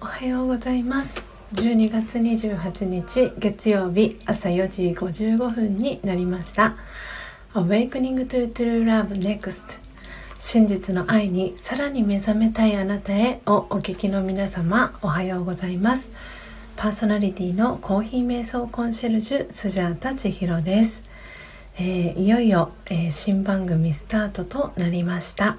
おはようございます。12月28日月曜日朝4時55分になりました。Awakening to True Love Next 真実の愛にさらに目覚めたいあなたへをお聞きの皆様おはようございます。パーソナリティのコーヒー瞑想コンシェルジュスジャータ千尋です、えー、いよいよ、えー、新番組スタートとなりました。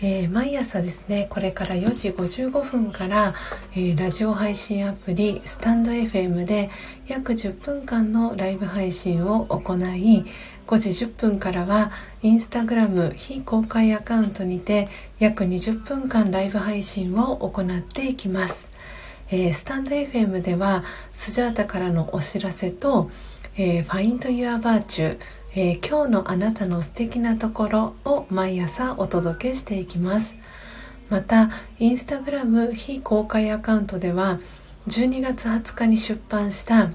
えー、毎朝ですねこれから4時55分から、えー、ラジオ配信アプリスタンド FM で約10分間のライブ配信を行い5時10分からはインスタグラム非公開アカウントにて約20分間ライブ配信を行っていきます、えー、スタンド FM ではスジャータからのお知らせと、えー、Find Your Virtue えー、今日のあなたの素敵なところを毎朝お届けしていきます。またインスタグラム非公開アカウントでは12月20日に出版した、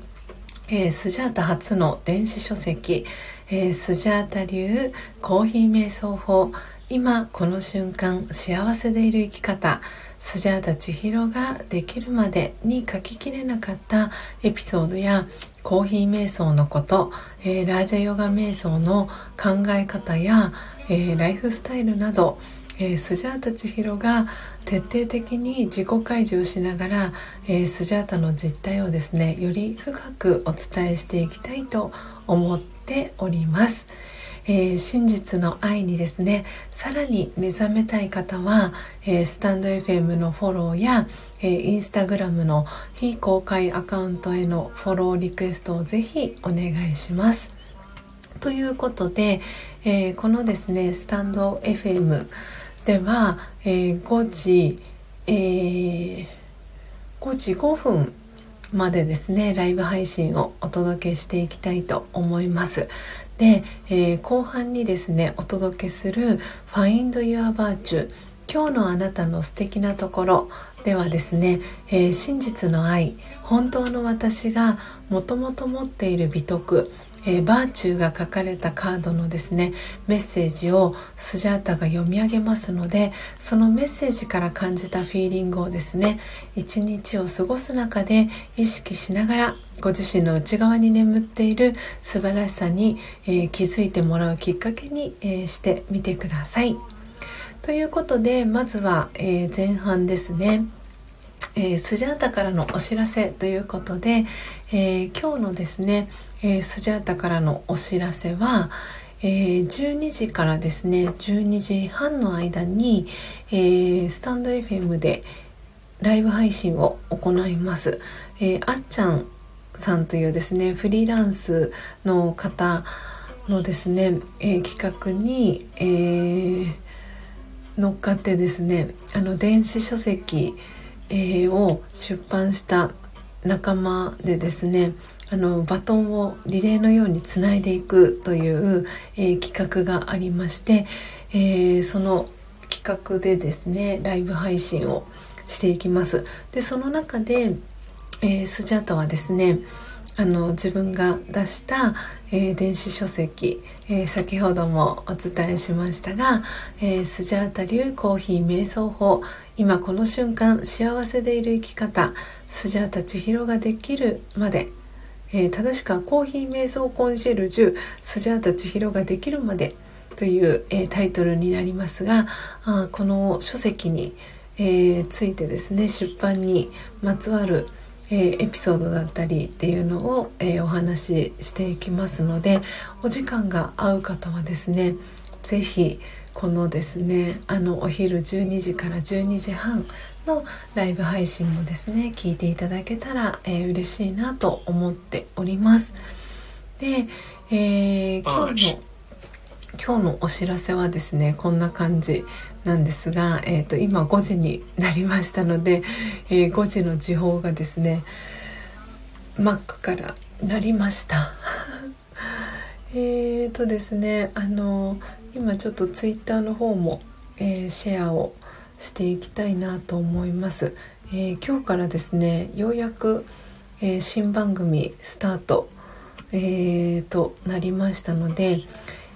えー、スジャータ初の電子書籍、えー、スジャータ流コーヒー瞑想法。今この瞬間幸せでいる生き方。スジャータ千尋ができるまでに書ききれなかったエピソードやコーヒー瞑想のこと、えー、ラージャヨガ瞑想の考え方や、えー、ライフスタイルなど、えー、スジャータ千尋が徹底的に自己開示をしながら、えスジャータの実態をですねより深くお伝えしていきたいと思っております。えー、真実の愛にですねさらに目覚めたい方は、えー、スタンド FM のフォローや、えー、インスタグラムの非公開アカウントへのフォローリクエストをぜひお願いします。ということで、えー、このですねスタンド FM では、えー、5時、えー、5時5分までですねライブ配信をお届けしていきたいと思いますで、えー、後半にですねお届けする「Find Your Virtue」今日のあなたの素敵なところではですね、えー、真実の愛本当の私がもともと持っている美徳えー、バーチューが書かれたカードのですねメッセージをスジャータが読み上げますのでそのメッセージから感じたフィーリングをですね一日を過ごす中で意識しながらご自身の内側に眠っている素晴らしさに、えー、気づいてもらうきっかけに、えー、してみてください。ということでまずは、え前半ですね。えー、スジャータからのお知らせということで、えー、今日のですね、えー、スジャータからのお知らせは、えー、12時からですね12時半の間に、えー、スタンド FM でライブ配信を行います、えー、あっちゃんさんというですねフリーランスの方のですね、えー、企画に、えー、乗っかってですねあの電子書籍、を出版した仲間でですねあのバトンをリレーのようにつないでいくという、えー、企画がありまして、えー、その企画でですねライブ配信をしていきます。でその中で、えー、スジャータはですねあの自分が出した、えー、電子書籍、えー、先ほどもお伝えしましたが、えー、スジャータ流コーヒー瞑想法。今この瞬間幸せでいる生き方スジャータ千尋ができるまで、え正しくはコーヒー瞑想コンシェルジュスジャータ千尋ができるまで。という、えタイトルになりますがあこの書籍に、えついてですね出版にまつわるえー、エピソードだったりっていうのを、えー、お話ししていきますのでお時間が合う方はですね是非このですねあのお昼12時から12時半のライブ配信もですね聞いていただけたら、えー、嬉しいなと思っております。で、えー、今日の今日のお知らせはですねこんな感じなんですが、えーと、今5時になりましたので、えー、5時の時報がですね Mac からなりました。えーとですねあの今ちょっと Twitter の方も、えー、シェアをしていきたいなと思います、えー、今日からですねようやく、え新番組スタート、えとなりましたので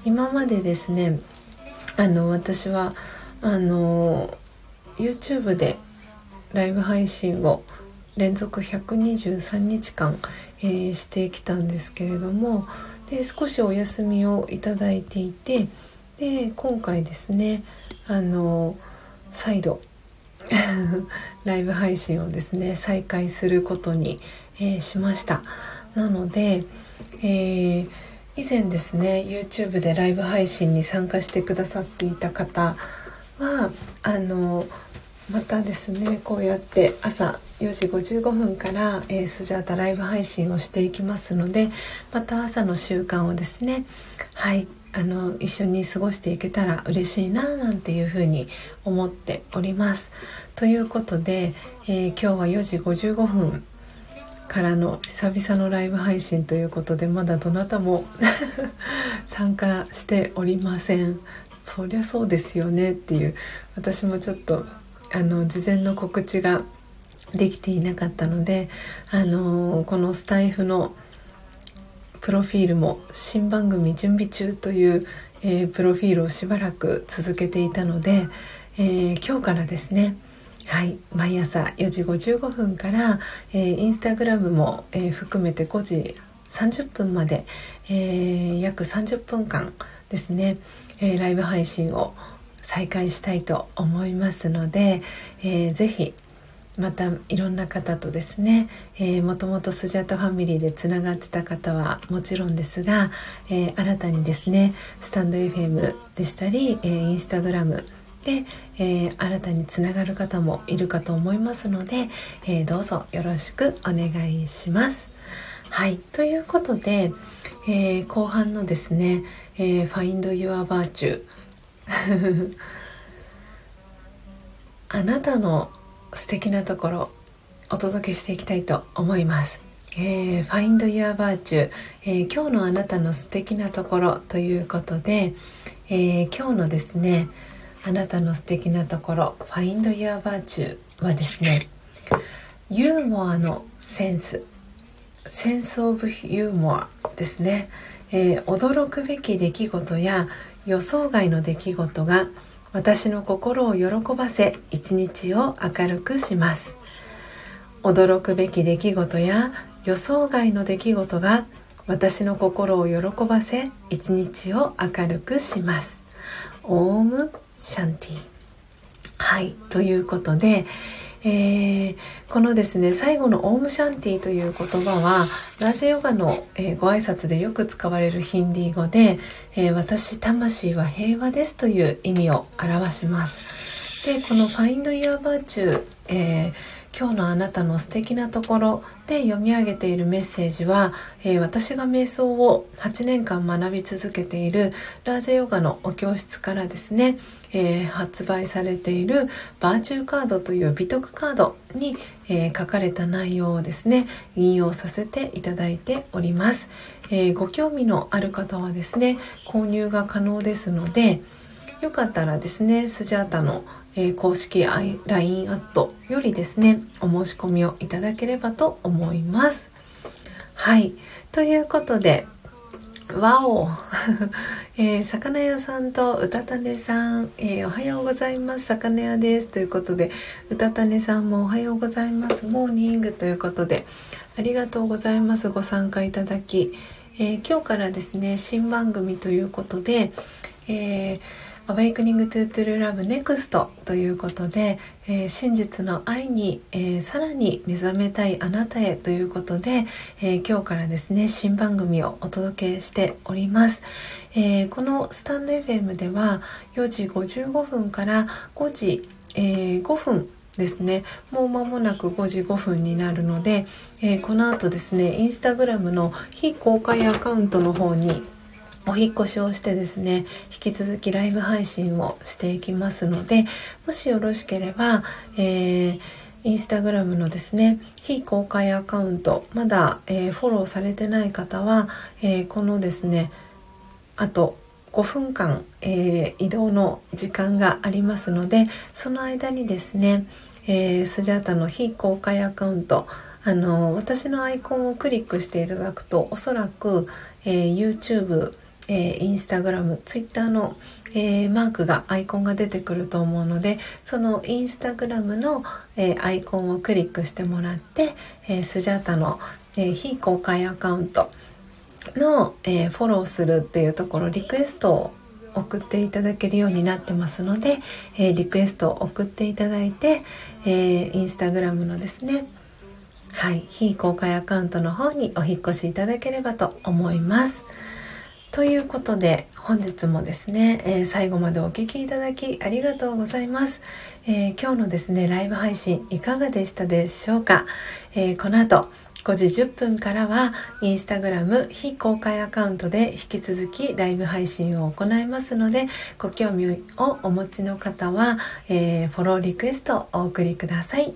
今までですねあの私はあの YouTube でライブ配信を連続123日間、えー、してきたんですけれどもで少しお休みをいただいていてで今回ですねあの再度 ライブ配信をですね再開することに、えー、しました。なので、えー、以前ですね YouTube でライブ配信に参加してくださっていた方はあのまたですねこうやって朝4時55分から、えー、スジャータライブ配信をしていきますのでまた朝の習慣をですねはいあの一緒に過ごしていけたら嬉しいななんていうふうに思っております。ということで、えー、今日は4時55分からの久々のライブ配信ということでまだどなたも 参加しておりません。そりゃそうですよねっていう私もちょっとあの事前の告知ができていなかったので、あのこのスタイフの「プロフィールも新番組準備中という、えー、プロフィールをしばらく続けていたので、えー、今日からですねはい。毎朝4時55分から、えー、インスタグラムも、えー、含めて5時30分まで、えー、約30分間ですね、えー、ライブ配信を再開したいと思いますので、えー、ぜひまたいろんな方とですね、えー、もともとスジャタファミリーでつながってた方はもちろんですが、えー、新たにですねスタンド FM でしたり、えー、インスタグラム、えー、新たにつながる方もいるかと思いますので、えー、どうぞよろしくお願いします。はいということで、えー、後半のですね「えー、Find Your Virtue」あなたの素敵なところお届けしていきたいと思います。えー、Find Your Virtue、えー、今日のあなたの素敵なところということで、えー、今日のですねあなたの素敵なところ Find Your Virtue はですねユーモアのセンスセンスオブユーモアですね、えー、驚くべき出来事や予想外の出来事が私の心を喜ばせ一日を明るくします。驚くべき出来事や予想外の出来事が私の心を喜ばせ一日を明るくします。オームシャンティ。はいということで、えー、このですね最後のオームシャンティという言葉はラジヨガの、えー、ご挨拶でよく使われるヒンディー語で、えー、私魂は平和ですという意味を表します。でこの Find Your Virtue、えー今日のあなたの素敵なところで読み上げているメッセージは、えー、私が瞑想を8年間学び続けているラージェヨガのお教室からですね、えー、発売されているバーチューカードという美徳カードに、えー、書かれた内容をですね引用させていただいております、えご興味のある方はですね購入が可能ですのでよかったらですねスジャータのえー、公式 LINE アットよりですねお申し込みをいただければと思います。はい。ということでわお、えー、魚屋さんとうたたねさん、えー、おはようございます。魚屋です。ということでうたたねさんもおはようございます。 Morning ということでありがとうございます。ご参加いただき、えー、今日からですね新番組ということで、えー Awakening to true love Next ということで、えー、真実の愛に、えー、さらに目覚めたいあなたへということで、えー、今日からですね新番組をお届けしております、えこのスタンド FM では4時55分から5時、え5分ですね。もう間もなく5時5分になるので、えこの後ですねインスタグラムの非公開アカウントの方にお引越しをしてですね引き続きライブ配信をしていきますのでもしよろしければ、えー、インスタグラムのですね非公開アカウントまだ、えー、フォローされてない方は、えー、このですねあと5分間、え、移動の時間がありますのでその間にですね、え、スジャータの非公開アカウントあの私のアイコンをクリックしていただくとおそらく、え、YouTube えー、インスタグラム、ツイッターの、えー、マークが、アイコンが出てくると思うので、そのインスタグラムの、えー、アイコンをクリックしてもらって、えスジャータの、え非公開アカウントの、えフォローするっていうところ、リクエストを送っていただけるようになってますので、えリクエストを送っていただいて、えインスタグラムのですね、はい、非公開アカウントの方にお引っ越しいただければと思います。ということで本日もですね、えー、最後までお聴きいただきありがとうございます、えー、今日のですねライブ配信いかがでしたでしょうか、えー、この後5時10分からはインスタグラム非公開アカウントで引き続きライブ配信を行いますのでご興味をお持ちの方は、えフォローリクエストをお送りください。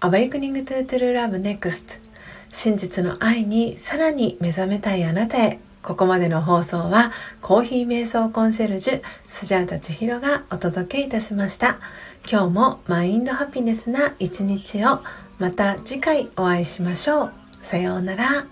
Awakening to True Love Next 真実の愛にさらに目覚めたいあなたへ。ここまでの放送はコーヒー瞑想コンシェルジュスジャータ千尋がお届けいたしました。今日もマインドハピネスな一日をまた次回お会いしましょう。さようなら。